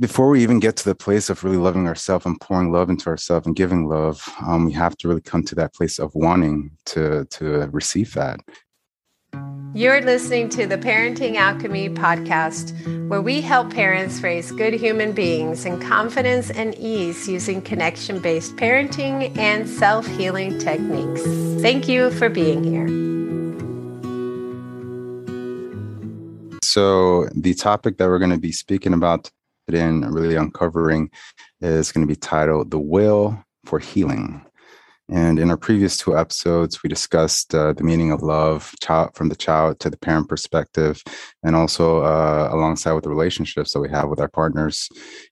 before we even get to the place of really loving ourselves and pouring love into ourselves and giving love, um, we have to really come to that place of wanting to to receive that. You're listening to the Parenting Alchemy podcast, where we help parents raise good human beings in confidence and ease using connection based parenting and self healing techniques. Thank you for being here. So, the topic that we're going to be speaking about in really uncovering is going to be titled The Will for Healing. And in our previous two episodes, we discussed uh, the meaning of love child, from the child to the parent perspective, and also uh, alongside with the relationships that we have with our partners.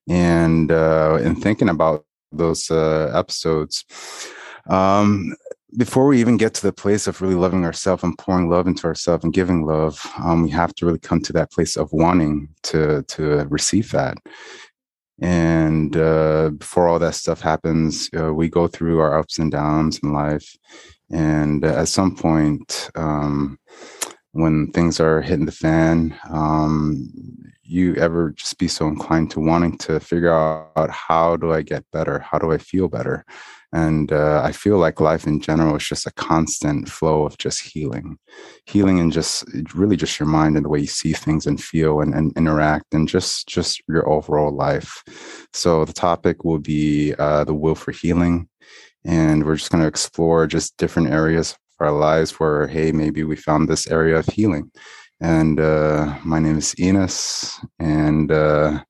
And uh, in thinking about those uh, episodes, um, before we even get to the place of really loving ourselves and pouring love into ourselves and giving love, um, we have to really come to that place of wanting to to receive that. And uh, before all that stuff happens, uh, we go through our ups and downs in life. And uh, at some point, um, when things are hitting the fan, um, you ever just be so inclined to wanting to figure out how do I get better? How do I feel better? And uh, I feel like life in general is just a constant flow of just healing, healing and just really just your mind and the way you see things and feel and, and interact and just just your overall life. So the topic will be uh, the will for healing, and we're just going to explore just different areas of our lives where hey maybe we found this area of healing. And uh, my name is Enos, and uh,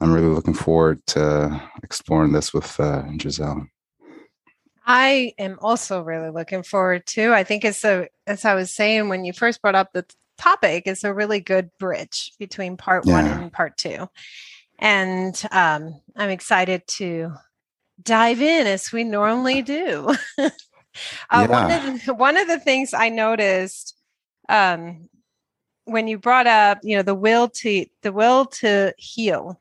I'm really looking forward to exploring this with uh, Giselle. I am also really looking forward to. I think it's a, as I was saying when you first brought up the topic, it's a really good bridge between part yeah. one and part two. And um, I'm excited to dive in as we normally do. uh, yeah. one, of the, one of the things I noticed um, when you brought up, you know, the will to the will to heal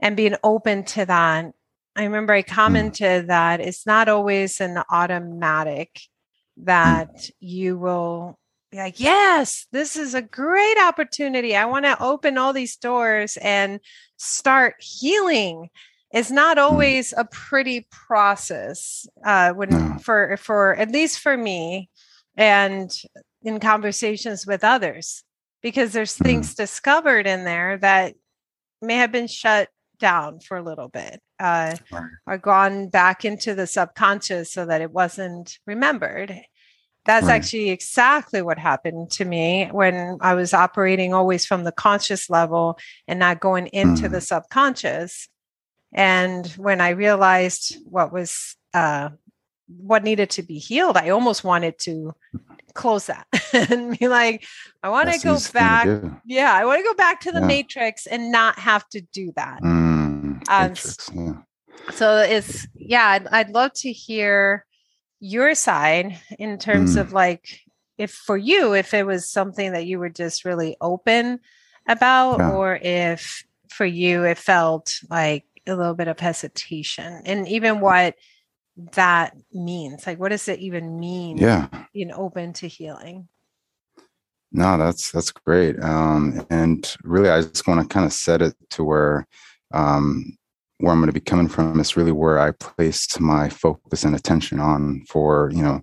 and being open to that I remember I hmm. commented mm. that it's not always an automatic that mm. you will be like, yes, this is a great opportunity. I want to open all these doors and start healing. It's not hmm. always a pretty process uh, when for for at least for me and in conversations with others because there's things discovered in there that may have been shut down for a little bit uh, or gone back into the subconscious so that it wasn't remembered. That's right. actually exactly what happened to me when I was operating always from the conscious level and not going into mm. the subconscious. And when I realized what was uh, what needed to be healed, I almost wanted to close that and be like, I want to go back. Yeah, I want to go back to the yeah. matrix and not have to do that. Mm, um, yeah. So it's yeah, I'd, I'd, love to hear your side in terms mm. of like if for you if it was something that you were just really open about yeah. or if for you it felt like a little bit of hesitation and even what that means like what does it even mean yeah in open to healing no that's that's great um and really i just want to kind of set it to where um where i'm going to be coming from is really where i placed my focus and attention on for you know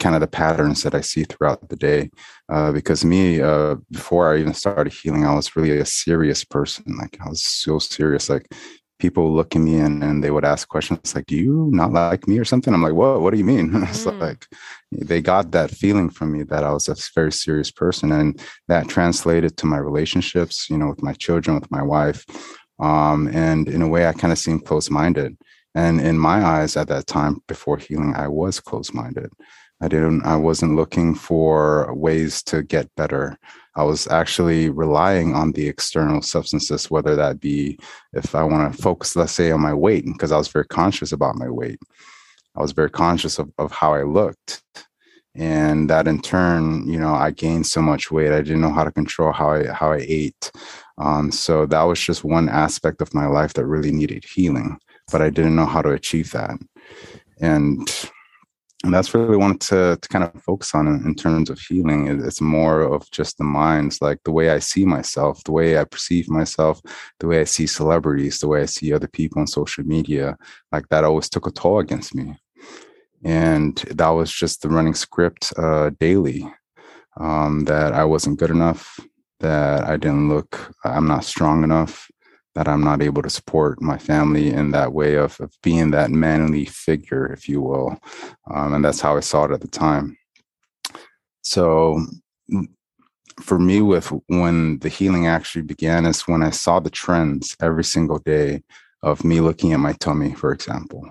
kind of the patterns that i see throughout the day uh, because me uh, before i even started healing i was really a serious person like i was so serious like people look at me and, and they would ask questions like, do you not like me or something? I'm like, what, what do you mean? Mm. it's like, they got that feeling from me that I was a very serious person. And that translated to my relationships, you know, with my children, with my wife. Um, and in a way, I kind of seemed close minded. And in my eyes at that time before healing, I was close minded. I didn't, I wasn't looking for ways to get better. I was actually relying on the external substances, whether that be if I want to focus, let's say, on my weight, because I was very conscious about my weight. I was very conscious of, of how I looked. And that in turn, you know, I gained so much weight. I didn't know how to control how I how I ate. Um, so that was just one aspect of my life that really needed healing, but I didn't know how to achieve that. And and that's really wanted to, to kind of focus on in, in terms of healing. It, it's more of just the minds, like the way I see myself, the way I perceive myself, the way I see celebrities, the way I see other people on social media. Like that always took a toll against me. And that was just the running script uh, daily um, that I wasn't good enough, that I didn't look, I'm not strong enough, that I'm not able to support my family in that way of, of being that manly figure, if you will. Um, and that's how I saw it at the time. So for me, with when the healing actually began, is when I saw the trends every single day of me looking at my tummy, for example,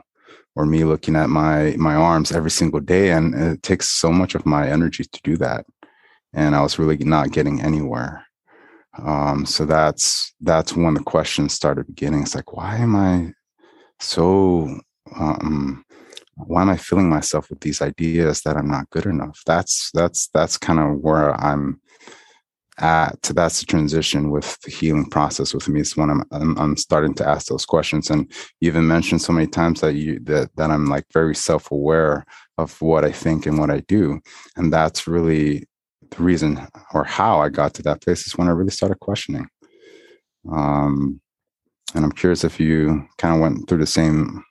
or me looking at my my arms every single day, and it takes so much of my energy to do that, and I was really not getting anywhere. Um, so that's that's when the questions started beginning. It's like, why am I so um, why am I filling myself with these ideas that I'm not good enough? That's that's that's kind of where I'm at. So that's the transition with the healing process with me. It's when I'm, I'm, I'm starting to ask those questions. And you even mentioned so many times that you that that I'm like very self aware of what I think and what I do, and that's really the reason or how I got to that place is when I really started questioning. Um, and I'm curious if you kind of went through the same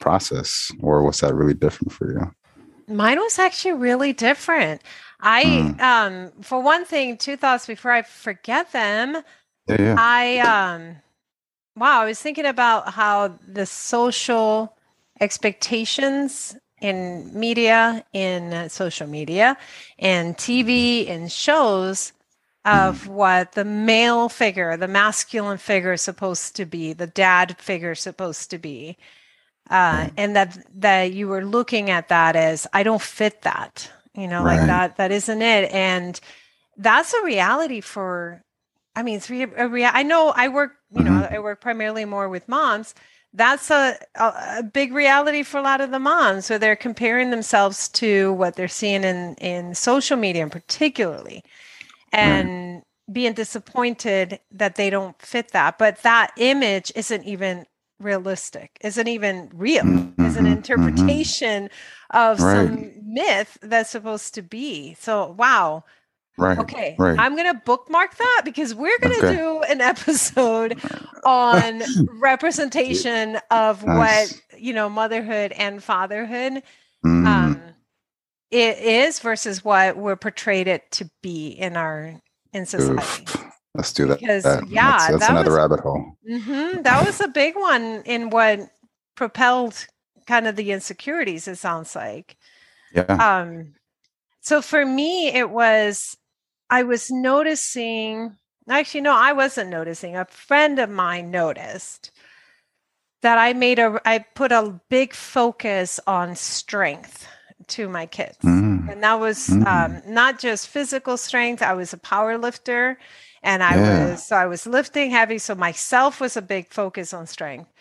process or was that really different for you? Mine was actually really different. I, mm. um, for one thing, two thoughts before I forget them. Yeah, yeah. I, um, wow, I was thinking about how the social expectations in media, in uh, social media, in TV, in shows of mm-hmm. what the male figure, the masculine figure is supposed to be, the dad figure is supposed to be. Uh, and that that you were looking at that as I don't fit that, you know, right. like that that isn't it, and that's a reality for. I mean, it's a rea- I know I work, you mm-hmm. know, I work primarily more with moms, that's a, a, big reality for a lot of the moms. So they're comparing themselves to what they're seeing in, in social media, particularly, and mm. being disappointed that they don't fit that. But that image isn't even realistic, isn't even real, mm-hmm, is an mm-hmm. interpretation mm-hmm. of right. some myth that's supposed to be. So, wow. Right. Okay. Right. I'm going to bookmark that because we're going to okay. do an episode on representation of nice. what, you know, motherhood and fatherhood mm. um, it is versus what we're portrayed it to be in our in society. Oof. Let's do that. Because that, yeah, that's, that's that another was, rabbit hole. Mm-hmm, that was a big one in what propelled kind of the insecurities. It sounds like. Yeah. Um. So for me, it was I was noticing, actually, no, I wasn't noticing. A friend of mine noticed that I made a, I put a big focus on strength to my kids. Mm. And that was mm. um, not just physical strength, I was a power lifter and I yeah. was, so I was lifting heavy. So myself was a big focus on strength.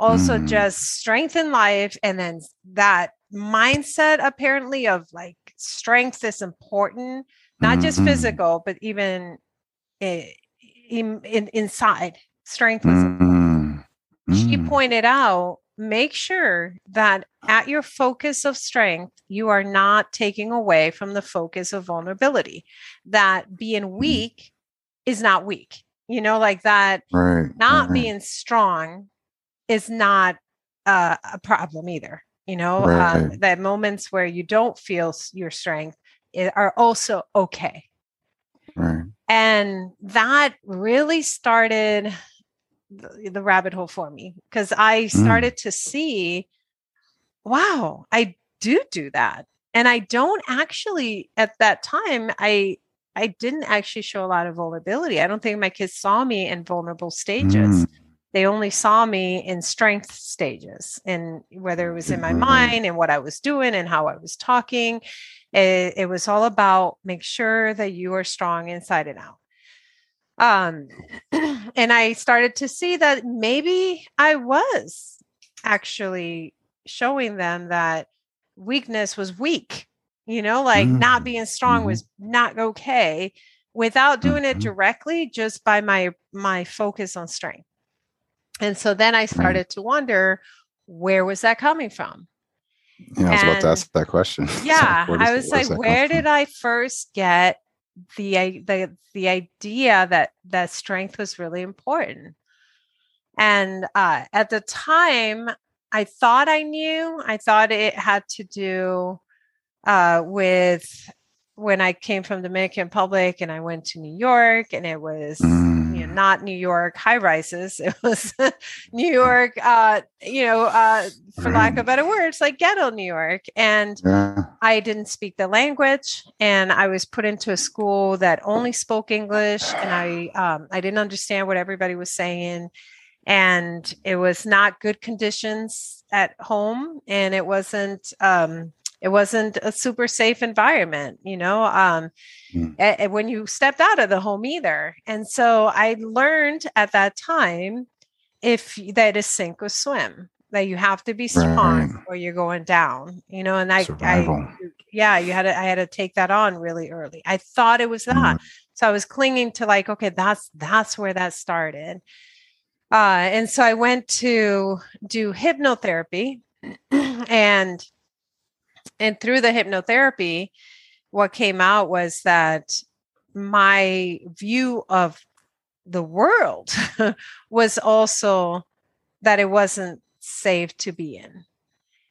Also, mm. just strength in life. And then that mindset apparently of like strength is important not mm-hmm. just physical, but even in, in, in inside strength. Mm-hmm. She mm. pointed out make sure that at your focus of strength, you are not taking away from the focus of vulnerability. That being mm. weak is not weak. You know, like that, right, not being strong is not uh, a problem either. You know, right. um, that moments where you don't feel your strength are also okay. Right. And that really started the, the rabbit hole for me because I mm. started mm. to see, wow, I do do that. And I don't actually at that time I I didn't actually show a lot of vulnerability. I don't think my kids saw me in vulnerable stages. Mm. They only saw me in strength stages and whether it was in my mind and what I was doing and how I was talking. It, it was all about make sure that you are strong inside and out. Um, and I started to see that maybe I was actually showing them that weakness was weak, you know, like mm-hmm. not being strong mm-hmm. was not okay without doing it mm-hmm. directly just by my my focus on strength. And so then I started to wonder where was that coming from? Yeah, I was and, about to ask that question. Yeah, so I was like, where did I first get the the the idea that that strength was really important? And uh, at the time, I thought I knew. I thought it had to do uh, with when I came from Dominican Republic and I went to New York, and it was mm. You know, mm. not New York high rises. It was New York, uh, you know, uh, for lack of better words, like ghetto New York. And yeah. I didn't speak the language, and I was put into a school that only spoke English, and I um, I didn't understand what everybody was saying and it was not good conditions at home and it wasn't um, it wasn't a super safe environment you know um, mm. a, a, when you stepped out of the home either and so i learned at that time if that is sink or swim that you have to be strong right. or you're going down you know and I, I yeah you had to i had to take that on really early i thought it was that mm. so i was clinging to like okay that's that's where that started uh, and so I went to do hypnotherapy and and through the hypnotherapy, what came out was that my view of the world was also that it wasn't safe to be in.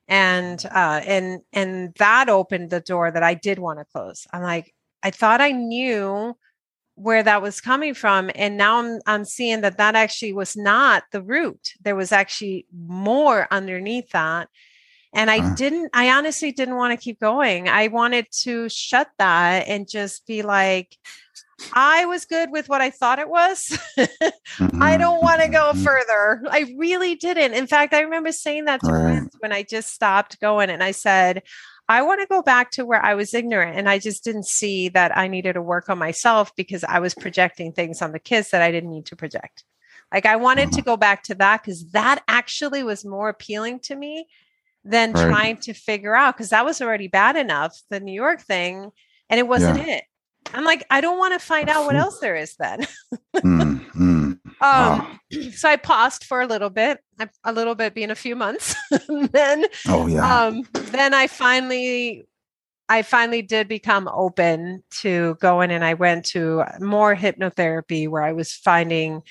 And uh and and that opened the door that i did want to close. I'm like i thought i knew where that was coming from and now I'm, I'm seeing that that actually was not the root. There was actually more underneath that and i uh didn't i honestly didn't want to keep going i wanted to shut that and just be like i was good with what i thought it was mm-hmm. i don't want to go mm-hmm. further i really didn't in fact i remember saying that to right. friends when i just stopped going and i said I want to go back to where I was ignorant and I just didn't see that I needed to work on myself because I was projecting things on the kids that I didn't need to project. Like I wanted to mm-hmm. go back to that because that actually was more appealing to me than right. trying to figure out because that was already bad enough, the New York thing, and it wasn't yeah. it. I'm like, I don't want to find out what else there is then. mm, mm, um, so I paused for a little bit, a little bit being a few months. then, oh yeah. Um, then I finally, I finally did become open to going, and I went to more hypnotherapy where I was finding,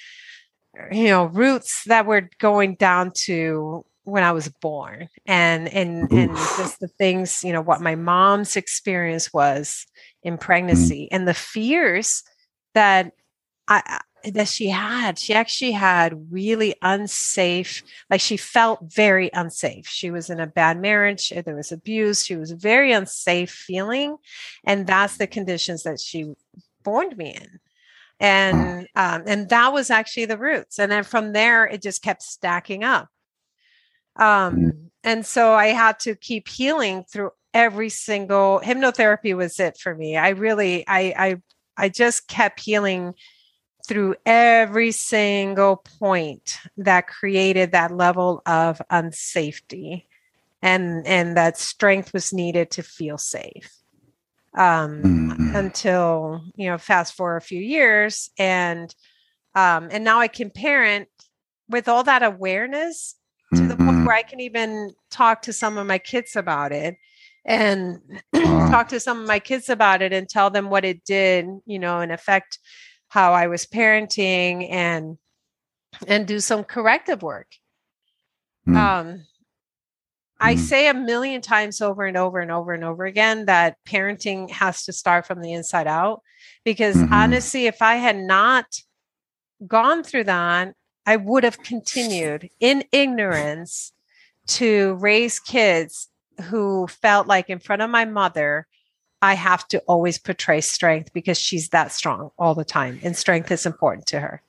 you know, roots that were going down to when I was born, and and Oof. and just the things, you know, what my mom's experience was in mm. pregnancy mm. and the fears that I that she had. She actually had really unsafe, like she felt very unsafe. She was in a bad marriage, there was abuse, she was very unsafe feeling. And that's the conditions that she born me in. And um, and that was actually the roots. And then from there it just kept stacking up. Um, mm. and so I had to keep healing through every single hypnotherapy was it for me. I really I I I just kept healing through every single point that created that level of unsafety and and that strength was needed to feel safe um mm-hmm. until you know fast forward a few years and um and now i can parent with all that awareness to mm-hmm. the point mm-hmm. where i can even talk to some of my kids about it and talk to some of my kids about it and tell them what it did, you know, and affect how I was parenting and and do some corrective work. Mm. Um I mm. say a million times over and over and over and over again that parenting has to start from the inside out because mm-hmm. honestly if I had not gone through that I would have continued in ignorance to raise kids who felt like in front of my mother, I have to always portray strength because she's that strong all the time, and strength is important to her.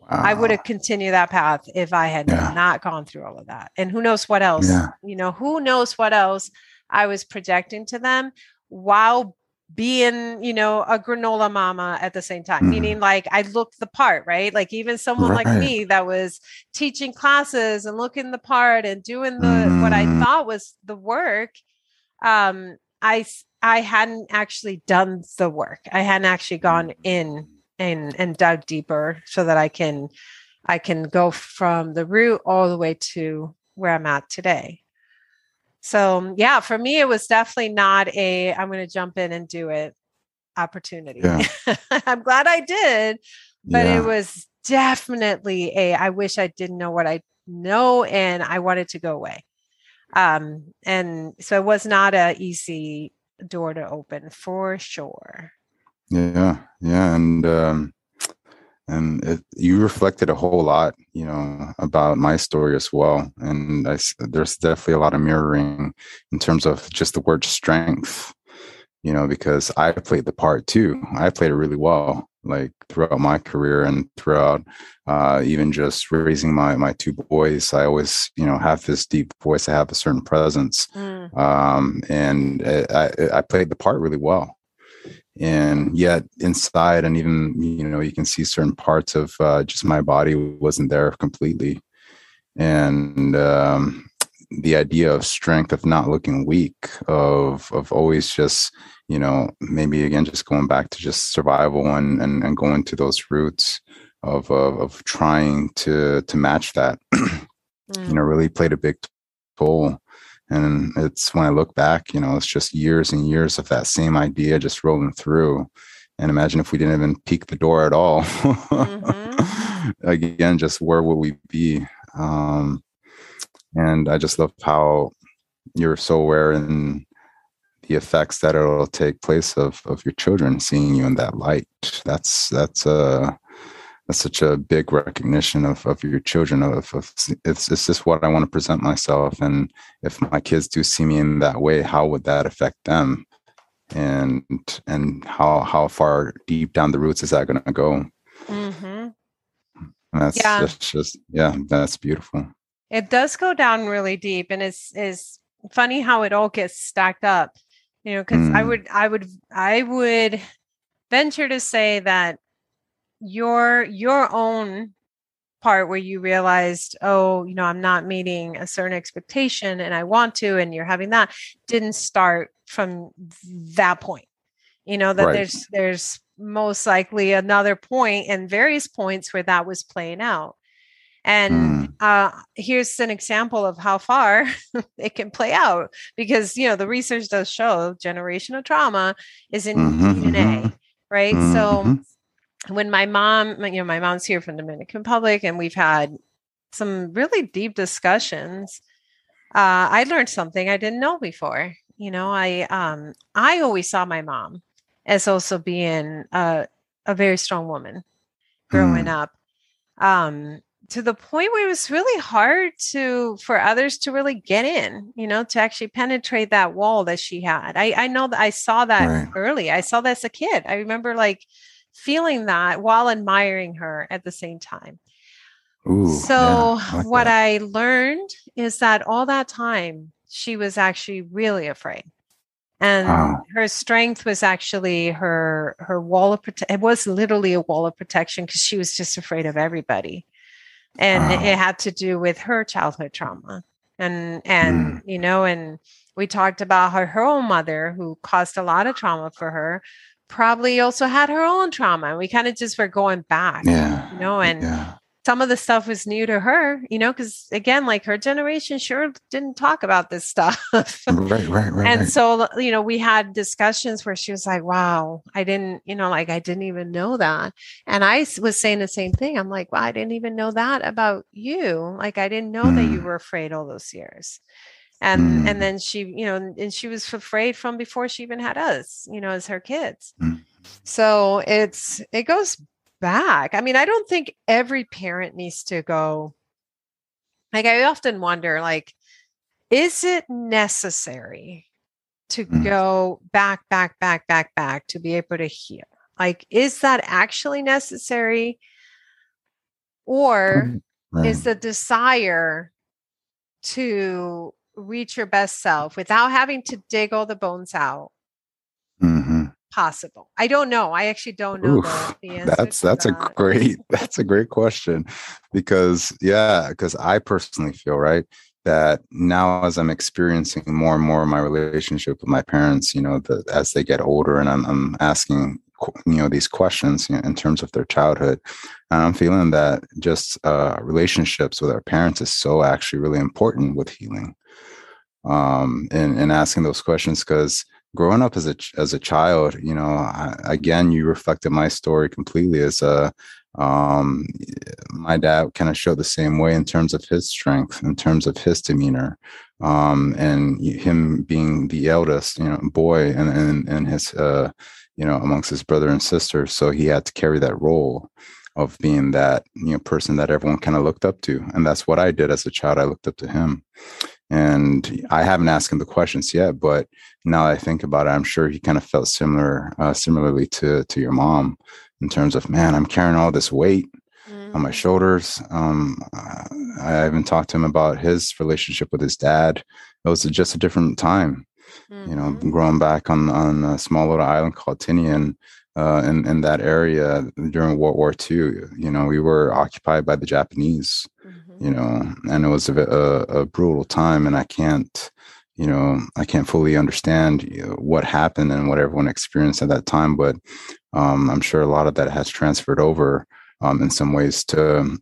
Wow. I would have continued that path if I had yeah. not gone through all of that. And who knows what else? Yeah. You know, who knows what else I was projecting to them while being, you know, a granola mama at the same time, mm. meaning like I looked the part, right? Like even someone right. like me that was teaching classes and looking the part and doing the mm. what I mm. thought was the work. Um, I I hadn't actually done the work. I hadn't actually gone in and and dug deeper so that I can I can go from the root all the way to where I'm at today. So yeah, for me, it was definitely not a I'm going to jump in and do it opportunity. Yeah. I'm glad I did, but yeah. it was definitely a I wish I didn't know what I know and I wanted to go away. Um, and so it was not a easy door to open for sure. Yeah, yeah, and um, and it, you reflected a whole lot, you know, about my story as well. And I, there's definitely a lot of mirroring in terms of just the word strength, you know, because I played the part too. I played it really well, like throughout my career and throughout uh, even just raising my my two boys. I always, you know, have this deep voice. I have a certain presence, mm. um, and I, I played the part really well and yet inside and even you know you can see certain parts of uh, just my body wasn't there completely and um, the idea of strength of not looking weak of of always just you know maybe again just going back to just survival and and, and going to those roots of, of of trying to to match that mm. you know really played a big toll and it's when I look back, you know, it's just years and years of that same idea just rolling through. And imagine if we didn't even peek the door at all. Mm-hmm. Again, just where would we be? Um, and I just love how you're so aware in the effects that it'll take place of of your children seeing you in that light. That's that's a uh, that's such a big recognition of, of your children of, of it's, it's just what i want to present myself and if my kids do see me in that way how would that affect them and and how how far deep down the roots is that going to go mm-hmm. that's yeah. just, just yeah that's beautiful it does go down really deep and it's is funny how it all gets stacked up you know because mm. i would i would i would venture to say that your your own part where you realized oh you know i'm not meeting a certain expectation and i want to and you're having that didn't start from that point you know that right. there's there's most likely another point and various points where that was playing out and mm. uh, here's an example of how far it can play out because you know the research does show generational trauma is in mm-hmm, DNA, mm-hmm. right? Mm-hmm. So when my mom, you know, my mom's here from Dominican Republic, and we've had some really deep discussions. Uh, I learned something I didn't know before. You know, I um, I always saw my mom as also being a, a very strong woman growing mm. up. Um, to the point where it was really hard to for others to really get in you know to actually penetrate that wall that she had i i know that i saw that right. early i saw that as a kid i remember like feeling that while admiring her at the same time. Ooh, so, yeah, I like what that. I learned is that all that time she was actually really afraid. And wow. her strength was actually her her wall of protection. It was literally a wall of protection because she was just afraid of everybody, and wow. it had to do with her childhood trauma. And and mm. you know, and we talked about her her own mother who caused a lot of trauma for her, probably also had her own trauma. And we kind of just were going back, yeah. you know, and yeah. some of the stuff was new to her, you know, because again, like her generation sure didn't talk about this stuff. right, right, right. And so, you know, we had discussions where she was like, wow, I didn't, you know, like I didn't even know that. And I was saying the same thing. I'm like, well, I didn't even know that about you. Like, I didn't know mm. that you mm. were afraid all those years and mm. and then she you know and she was afraid from before she even had us you know as her kids mm. so it's it goes back i mean i don't think every parent needs to go like i often wonder like is it necessary to mm. go back back back back back to be able to heal like is that actually necessary or right. is the desire to reach your best self without having to dig all the bones out mm-hmm. possible i don't know i actually don't know Oof, the, the answer that's that's that. a great that's a great question because yeah because i personally feel right that now as i'm experiencing more and more of my relationship with my parents you know the, as they get older and i'm, I'm asking you know these questions you know, in terms of their childhood and i'm feeling that just uh, relationships with our parents is so actually really important with healing um, and, in asking those questions because growing up as a as a child, you know, I, again, you reflected my story completely as a um, my dad kind of showed the same way in terms of his strength, in terms of his demeanor, um, and him being the eldest, you know, boy, and and and his, uh, you know, amongst his brother and sister, so he had to carry that role of being that you know person that everyone kind of looked up to, and that's what I did as a child. I looked up to him, and I haven't asked him the questions yet, but now that I think about it, I'm sure he kind of felt similar, uh, similarly to to your mom, in terms of man, I'm carrying all this weight mm-hmm. on my mm-hmm. shoulders. Um, I haven't talked to him about his relationship with his dad. It was just a different time, mm-hmm. you know, mm-hmm. growing back on on a small little island called Tinian. Uh, in in that area during World War II, you know, we were occupied by the Japanese, mm-hmm. you know, and it was a, a, a brutal time. And I can't, you know, I can't fully understand you know, what happened and what everyone experienced at that time, but um, I'm sure a lot of that has transferred over um, in some ways to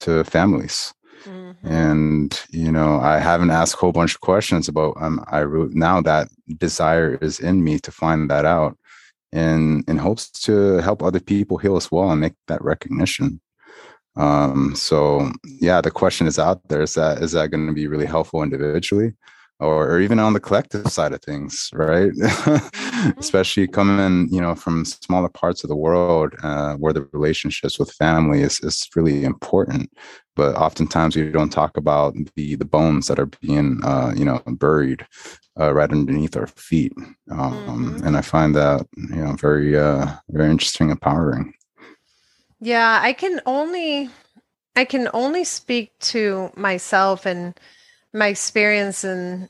to families. Mm-hmm. And you know, I haven't asked a whole bunch of questions about. Um, I now that desire is in me to find that out, in in hopes to help other people heal as well and make that recognition. Um, so yeah, the question is out there: is that is that going to be really helpful individually? or, or even on the collective side of things, right? Mm-hmm. Especially coming, you know, from smaller parts of the world uh, where the relationships with family is, is really important. But oftentimes we don't talk about the the bones that are being, uh, you know, buried uh, right underneath our feet. Um, mm-hmm. And I find that, you know, very, uh, very interesting, empowering. Yeah, I can only, I can only speak to myself and my experience and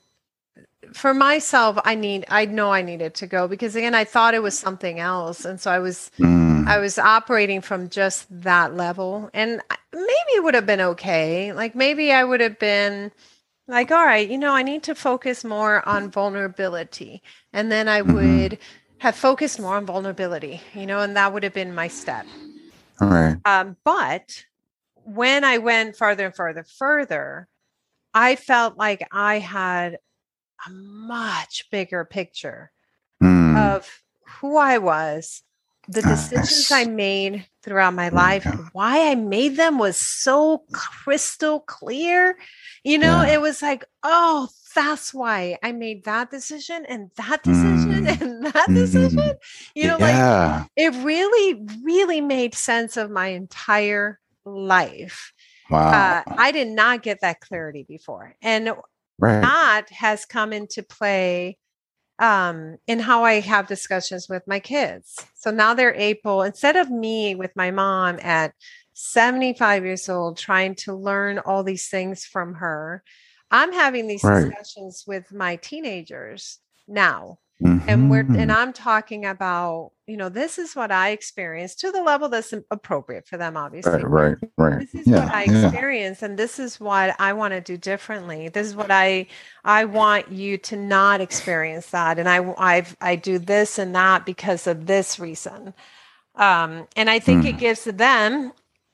for myself i need i know i needed to go because again i thought it was something else and so i was mm. i was operating from just that level and maybe it would have been okay like maybe i would have been like all right you know i need to focus more on vulnerability and then i mm-hmm. would have focused more on vulnerability you know and that would have been my step all right um, but when i went further and further further I felt like I had a much bigger picture mm. of who I was, the ah, decisions I made throughout my life, why I made them was so crystal clear. You know, yeah. it was like, oh, that's why I made that decision and that decision mm. and that mm-hmm. decision. You know, yeah. like it really, really made sense of my entire life. Wow. Uh, I did not get that clarity before. And right. that has come into play um, in how I have discussions with my kids. So now they're able, instead of me with my mom at 75 years old trying to learn all these things from her, I'm having these right. discussions with my teenagers now Mm-hmm. And we're and mm-hmm. I'm talking about, you know, this is what I experienced to the level that's appropriate for them, obviously. Right, right, right. This is yeah, what I experienced, yeah. and this is what I want to do differently. This is what I I want you to not experience that, and I I've, I do this and that because of this reason. Um, and I think mm. it gives them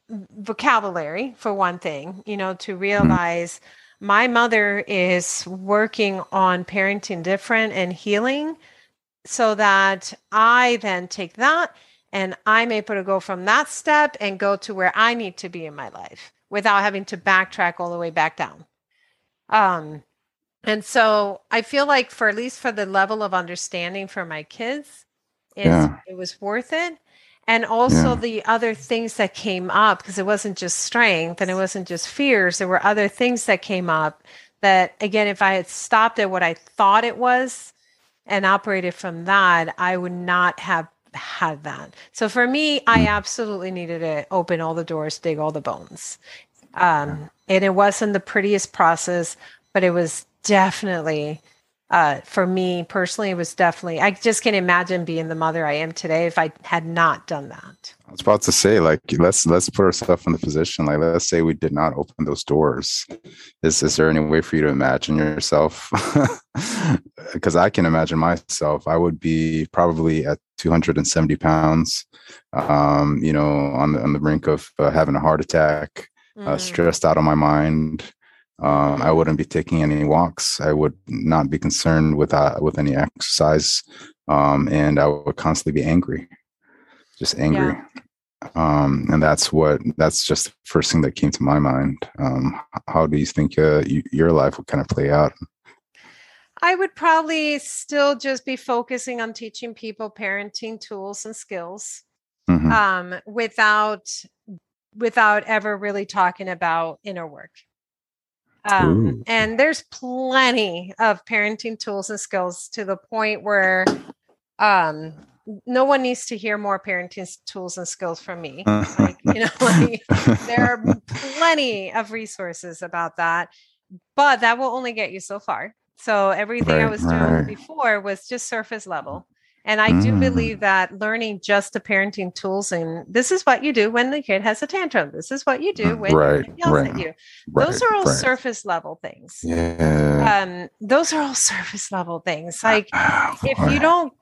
vocabulary for one thing, you know, to mm. realize. Mm my mother is working on parenting different and healing so that I then take that and I'm able to go from that step and go to where I need to be in my life without having to backtrack all the way back down. Um, and so I feel like for at least for the level of understanding for my kids, yeah. it was worth it and also yeah. the other things that came up because it wasn't just strength and it wasn't just fears there were other things that came up that again if i had stopped at what i thought it was and operated from that i would not have had that so for me i mm. absolutely needed to open all the doors dig all the bones um, and it wasn't the prettiest process but it was definitely uh, for me personally, it was definitely, I just can't imagine being the mother I am today if I had not done that. I was about to say, like, let's let's put ourselves in the position. Like, let's say we did not open those doors. Is is there any way for you to imagine yourself? Because I can imagine myself. I would be probably at 270 pounds. Um, you know, on the on the brink of uh, having a heart attack, mm. uh, stressed out of my mind Um, I wouldn't be taking any walks. I would not be concerned with uh, with any exercise, um, and I would constantly be angry, just angry. Yeah. Um, and that's what that's just the first thing that came to my mind. Um, how do you think uh, you, your life would kind of play out? I would probably still just be focusing on teaching people parenting tools and skills mm-hmm. um, without without ever really talking about inner work. Um, and there's plenty of parenting tools and skills to the point where um, no one needs to hear more parenting tools and skills from me. like, you know, like, there are plenty of resources about that, but that will only get you so far. So everything right, I was doing right. before was just surface level. And I mm. do believe that learning just the parenting tools and this is what you do when the kid has a tantrum. This is what you do mm, when right, yells right, at you. Those are all surface level things. Yeah. Um, those are all surface level things. Like if you don't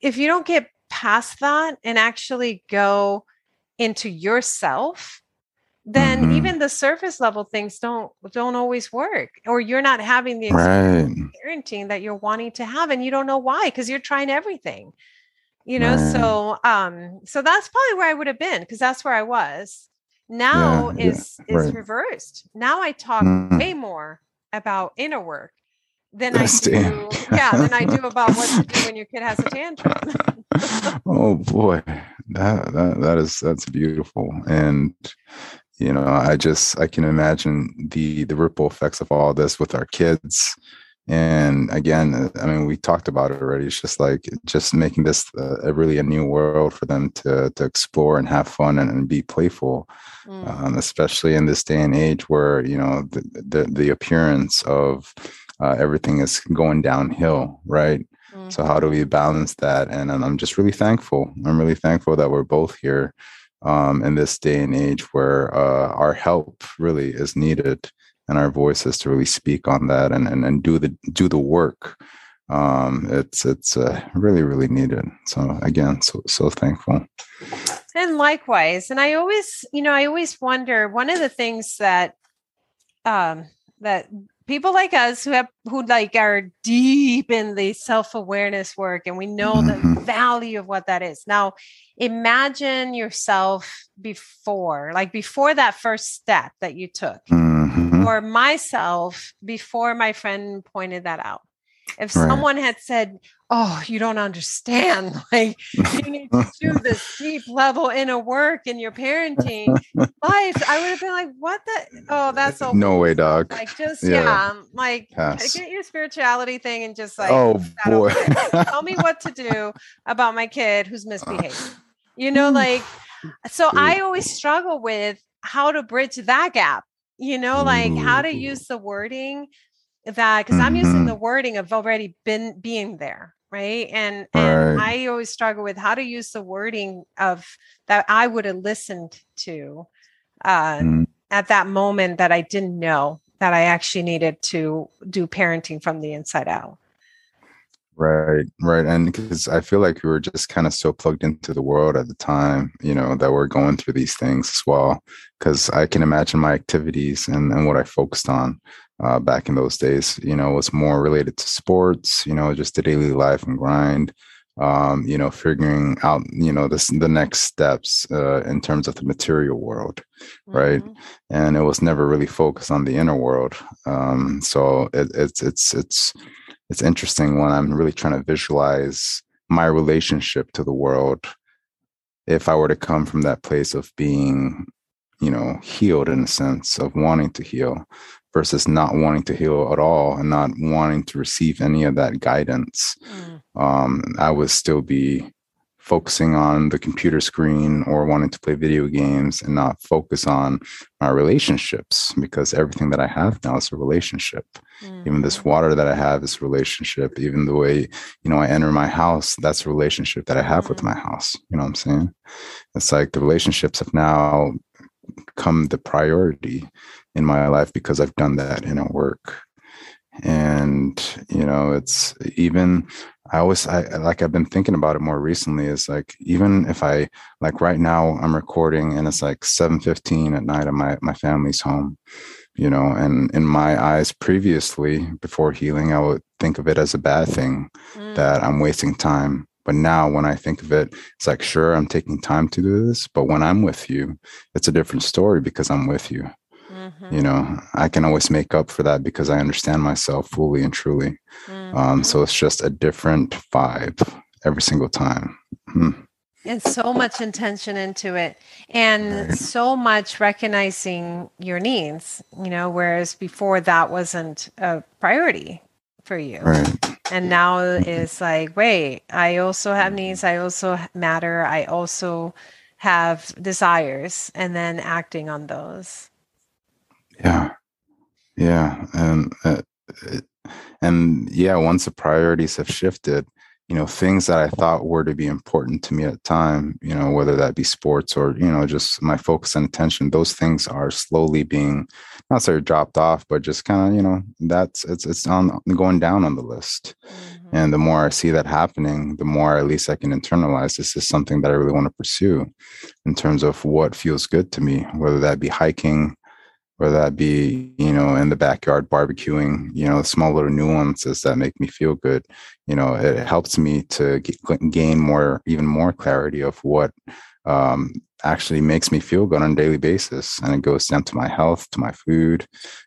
if you don't get past that and actually go into yourself, then mm-hmm. even the surface level things don't don't always work or you're not having the right. parenting that you're wanting to have and you don't know why because you're trying everything you know right. so um so that's probably where i would have been because that's where i was now yeah, is yeah, is right. reversed now i talk mm. way more about inner work than i do yeah than i do about what to do when your kid has a tantrum. Oh boy. That, that that is that's beautiful. And you know i just i can imagine the the ripple effects of all this with our kids and again i mean we talked about it already. It's just like just making this a, a really a new world for them to to explore and have fun and, and be playful mm. um, especially in this day and age where you know the the, the appearance of uh, everything is going downhill right? Mm. so how do we balance that? And, and i'm just really thankful. I'm really thankful that we're both here um, in this day and age where uh, our help really is needed and our voices to really speak on that and, and, and do the do the work. Um, it's it's uh, really really needed. So again so so thankful. And likewise and i always you know i always wonder one of the things that um that people like us who have who like are deep in the self-awareness work and we know mm-hmm. the value of what that is. Now imagine yourself before like before that first step that you took. Mm-hmm. Mm-hmm. or myself before my friend pointed that out. If right. someone had said oh you don't understand like you need to do this deep level inner work in your parenting life i would have been like what the oh that's so no way dog. Like just yeah, yeah like Pass. get your spirituality thing and just like oh boy. tell me what to do about my kid who's misbehaving. You know like so i always struggle with how to bridge that gap you know like how to use the wording that because mm-hmm. i'm using the mm-hmm. wording of already been being there right and and right. i always struggle with how to use the wording of that i would have listened to uh, mm. at that moment that i didn't know that i actually needed to do parenting from the inside out right right and because i feel like we were just kind of so plugged into the world at the time you know that we're going through these things as well because i can imagine my activities and, and what i focused on uh, back in those days. You know, was more related to sports. You know, just the daily life and grind. Um, you know, figuring out you know this the next steps uh, in terms of the material world, mm-hmm. right? And it was never really focused on the inner world. Um, so it, it's it's it's it's interesting when I'm really trying to visualize my relationship to the world. If I were to come from that place of being you know healed in a sense of wanting to heal versus not wanting to heal at all and not wanting to receive any of that guidance, mm. um, I would still be focusing on the computer screen or wanting to play video games and not focus on my relationships because everything that I have now is a relationship. Mm. Even this mm-hmm. water that I have is a relationship. Even the way, you know, I enter my house, that's a relationship that I have mm. with my house. You know what I'm saying? It's like the relationships have now come the priority in my life because I've done that in a work. And, you know, it's even, I always, I like, I've been thinking about it more recently is like, even if I, like right now I'm recording and it's like 7.15 at night and my, my family's home. you know and in my eyes previously before healing i would think of it as a bad thing mm. that i'm wasting time but now when i think of it it's like sure i'm taking time to do this but when i'm with you it's a different story because i'm with you mm-hmm. you know i can always make up for that because i understand myself fully and truly mm-hmm. um, so it's just a different vibe every single time mm and so much intention into it and so much recognizing your needs you know whereas before that wasn't a priority for you right. and now it's like wait i also have needs i also matter i also have desires and then acting on those yeah yeah and uh, and yeah once the priorities have shifted you know things that i thought were to be important to me at the time you know whether that be sports or you know just my focus and attention those things are slowly being not sort of dropped off but just kind of you know that's it's it's on going down on the list mm-hmm. and the more i see that happening the more at least i can internalize this is something that i really want to pursue in terms of what feels good to me whether that be hiking whether that be you know in the backyard barbecuing you know small little nuances that make me feel good. You know it helps me to get, gain more even more clarity of what um, actually makes me feel good on a daily basis. And it goes down to my health to my food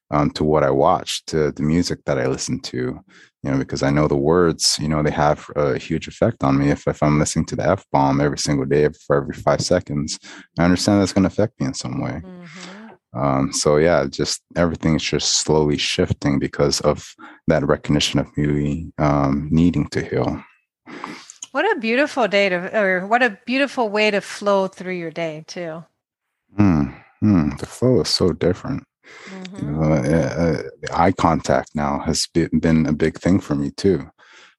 um, to what i watch to the music that i listen to you know because i know the words you know they have a huge effect on me. If, if i'm listening to the f-bomb every single day for every five seconds i understand that's going to affect me in some way. Mm-hmm um, so yeah, just everything's just slowly shifting because of that recognition of me um, needing to heal. What a beautiful day to, or what a beautiful way to flow through your day too. Mm, mm, the flow is so different. Mm-hmm. Uh, uh, eye contact now has been a big thing for me too.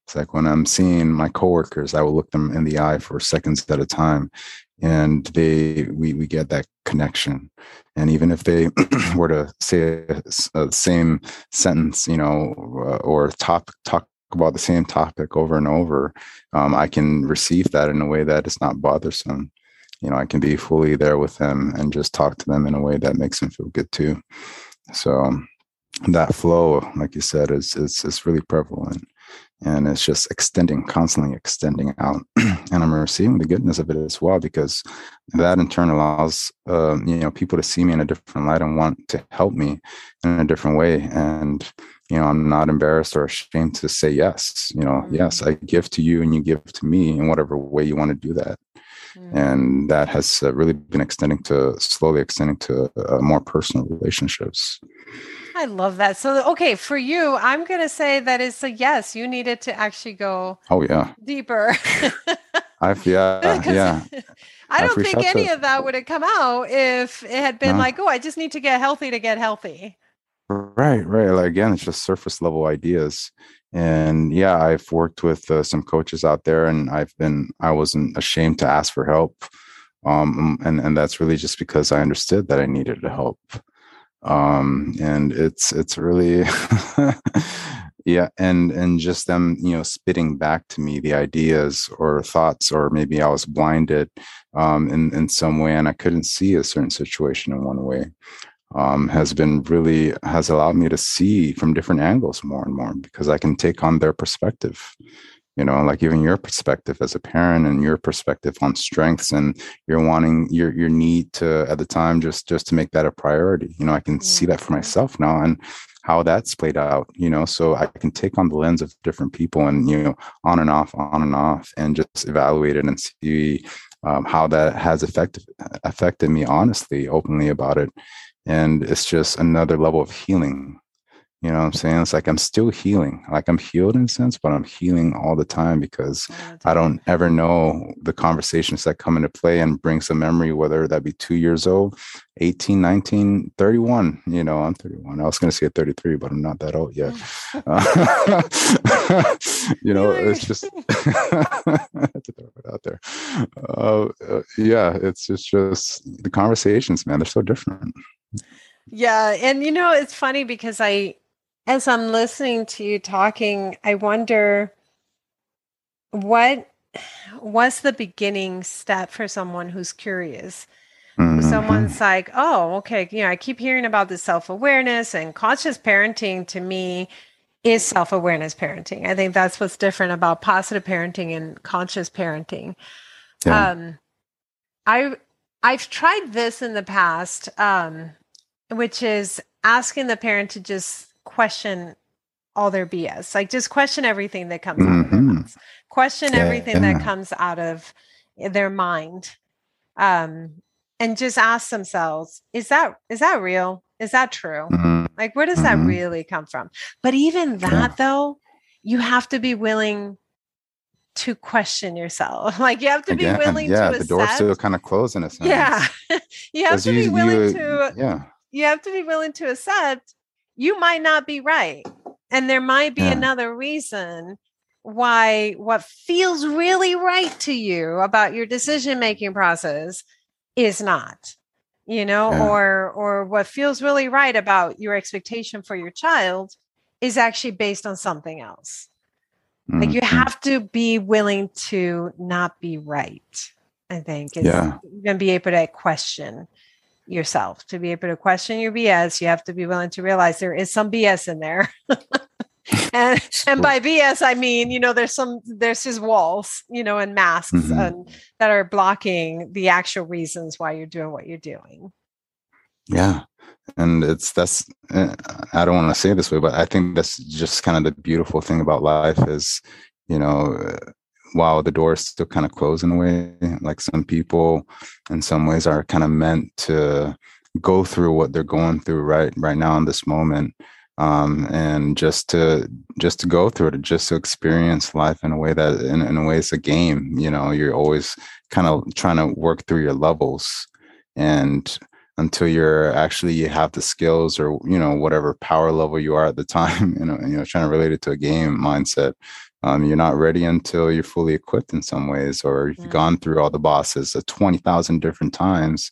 It's like when I'm seeing my coworkers, I will look them in the eye for seconds at a time, and they we we get that connection. And even if they were to say a same sentence you know uh, or talk talk about the same topic over and over um, i can receive that in a way that is not bothersome. You know i can be fully there with them and just talk to them in a way that makes them feel good too. So that flow like you said is is, is really prevalent and it's just extending constantly extending out. And i'm receiving the goodness of it as well because that in turn allows uh, you know people to see me in a different light and want to help me in a different way. And you know i'm not embarrassed or ashamed to say yes. You know mm-hmm. yes i give to you and you give to me in whatever way you want to do that mm-hmm. and that has uh, really been extending to slowly extending to uh, more personal relationships I love that. So, okay, for you, I'm going to say that it's a yes. You needed to actually go. Oh yeah. Deeper. I've yeah yeah. I don't think any to... of that would have come out if it had been no. like, oh, I just need to get healthy to get healthy. Right, right. Like again, it's just surface level ideas. And yeah, I've worked with uh, some coaches out there, and I've been I wasn't ashamed to ask for help. Um, and and that's really just because I understood that I needed help um, and it's it's really yeah and and just them you know spitting back to me the ideas or thoughts or maybe i was blinded um, in in some way and i couldn't see a certain situation in one way um, has been really has allowed me to see from different angles more and more because i can take on their perspective you know like even your perspective as a parent and your perspective on strengths and you're wanting your your need to at the time just just to make that a priority you know i can see that for mm-hmm. myself now and how that's played out you know so i can take on the lens of different people and you know on and off on and off and just evaluate it and see um, how that has affected affected me honestly openly about it and it's just another level of healing you know what I'm saying? It's like I'm still healing. Like I'm healed in a sense, but I'm healing all the time because I don't ever know the conversations that come into play and bring some memory, whether that be two years old, 18, 19, 31. You know, I'm 31. I was going to say 33, but I'm not that old yet. Uh, you know, it's just out there. Uh, uh, yeah, it's just, just the conversations, man. They're so different. Yeah. And, you know, it's funny because I, as I'm listening to you talking, I wonder what was the beginning step for someone who's curious? Mm. mm-hmm. someone's like, oh, okay, you know, I keep hearing about this self awareness and conscious parenting to me is self awareness parenting. I think that's what's different about positive parenting and conscious parenting. Yeah. Um, I I've tried this in the past, um, which is asking the parent to just question all their BS. Like just question everything that comes mm-hmm. out of their. Question yeah, everything yeah. that comes out of their mind. Um, and just ask themselves, is that is that real? Is that true? Mm-hmm. Like where does mm-hmm. that really come from? But even that yeah. though, you have to be willing to question yourself. Like you have to Again, be willing yeah, to the door's still kind of closed in a sense. Yeah. you have to you, be willing you, to yeah. You have to be willing to accept you might not be right. And there might be yeah. another reason why what feels really right to you about your decision making process is not you know yeah. or or what feels really right about your expectation for your child is actually based on something else mm-hmm. like you mm-hmm. have to be willing to not be right i think is yeah. even be able to question yourself to be able to question your bs you have to be willing to realize there is some bs in there and and by BS I mean you know there's some there's just walls you know and masks mm-hmm. and that are blocking the actual reasons why you're doing what you're doing. Yeah, and it's that's eh, I don't want to say it this way, but I think that's just kind of the beautiful thing about life is you know while the doors still kind of close in a way like some people in some ways are kind of meant to go through what they're going through right right now in this moment um, and just to just to go through it, just to experience life in a way that in, in a way it's a game. You know, you're always kind of trying to work through your levels, and until you're actually you have the skills or you know whatever power level you are at the time, you know, you know, trying to relate it to a game mindset. Um, you're not ready until you're fully equipped in some ways, or you've mm. gone through all the bosses uh, 20,000 different times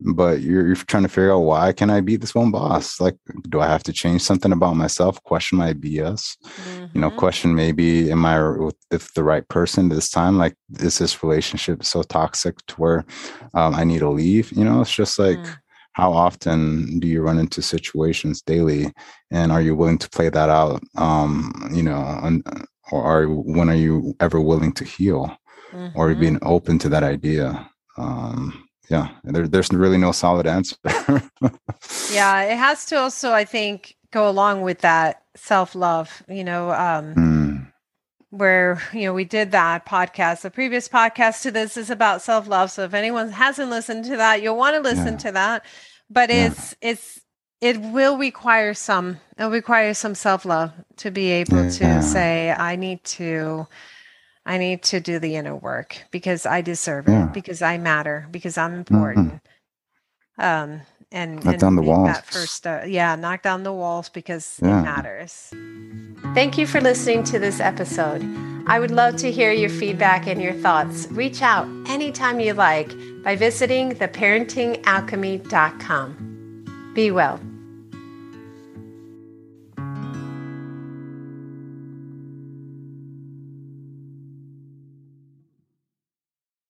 but you're, you're trying to figure out why can I be this one boss? Like, do I have to change something about myself? Question my BS. Mm-hmm. You know, mm-hmm. question maybe am I with the right person this time? Like, is this relationship so toxic to where um, I need to leave? You know, it's just like. Mm. How often do you run into situations daily, and are you willing to play that out? Um, you know, and, or are when are you ever willing to heal, mm-hmm. or being open to that idea? Um, yeah there, there's really no solid answer yeah it has to also i think go along with that self-love you know um mm. Where you know we did that podcast the previous podcast to this is about self-love so if anyone hasn't listened to that you'll want to listen yeah. to that but yeah. it's it's it will require some it'll require some self-love to be able yeah. to say i need to I need to do the inner work because I deserve it, because I matter, because I'm important. Mm-hmm. Um, and knock down the walls. That first, uh, yeah, knock down the walls because yeah. it matters. Thank you for listening to this episode. I would love to hear your feedback and your thoughts. Reach out anytime you like by visiting theparentingalchemy.com. Be well.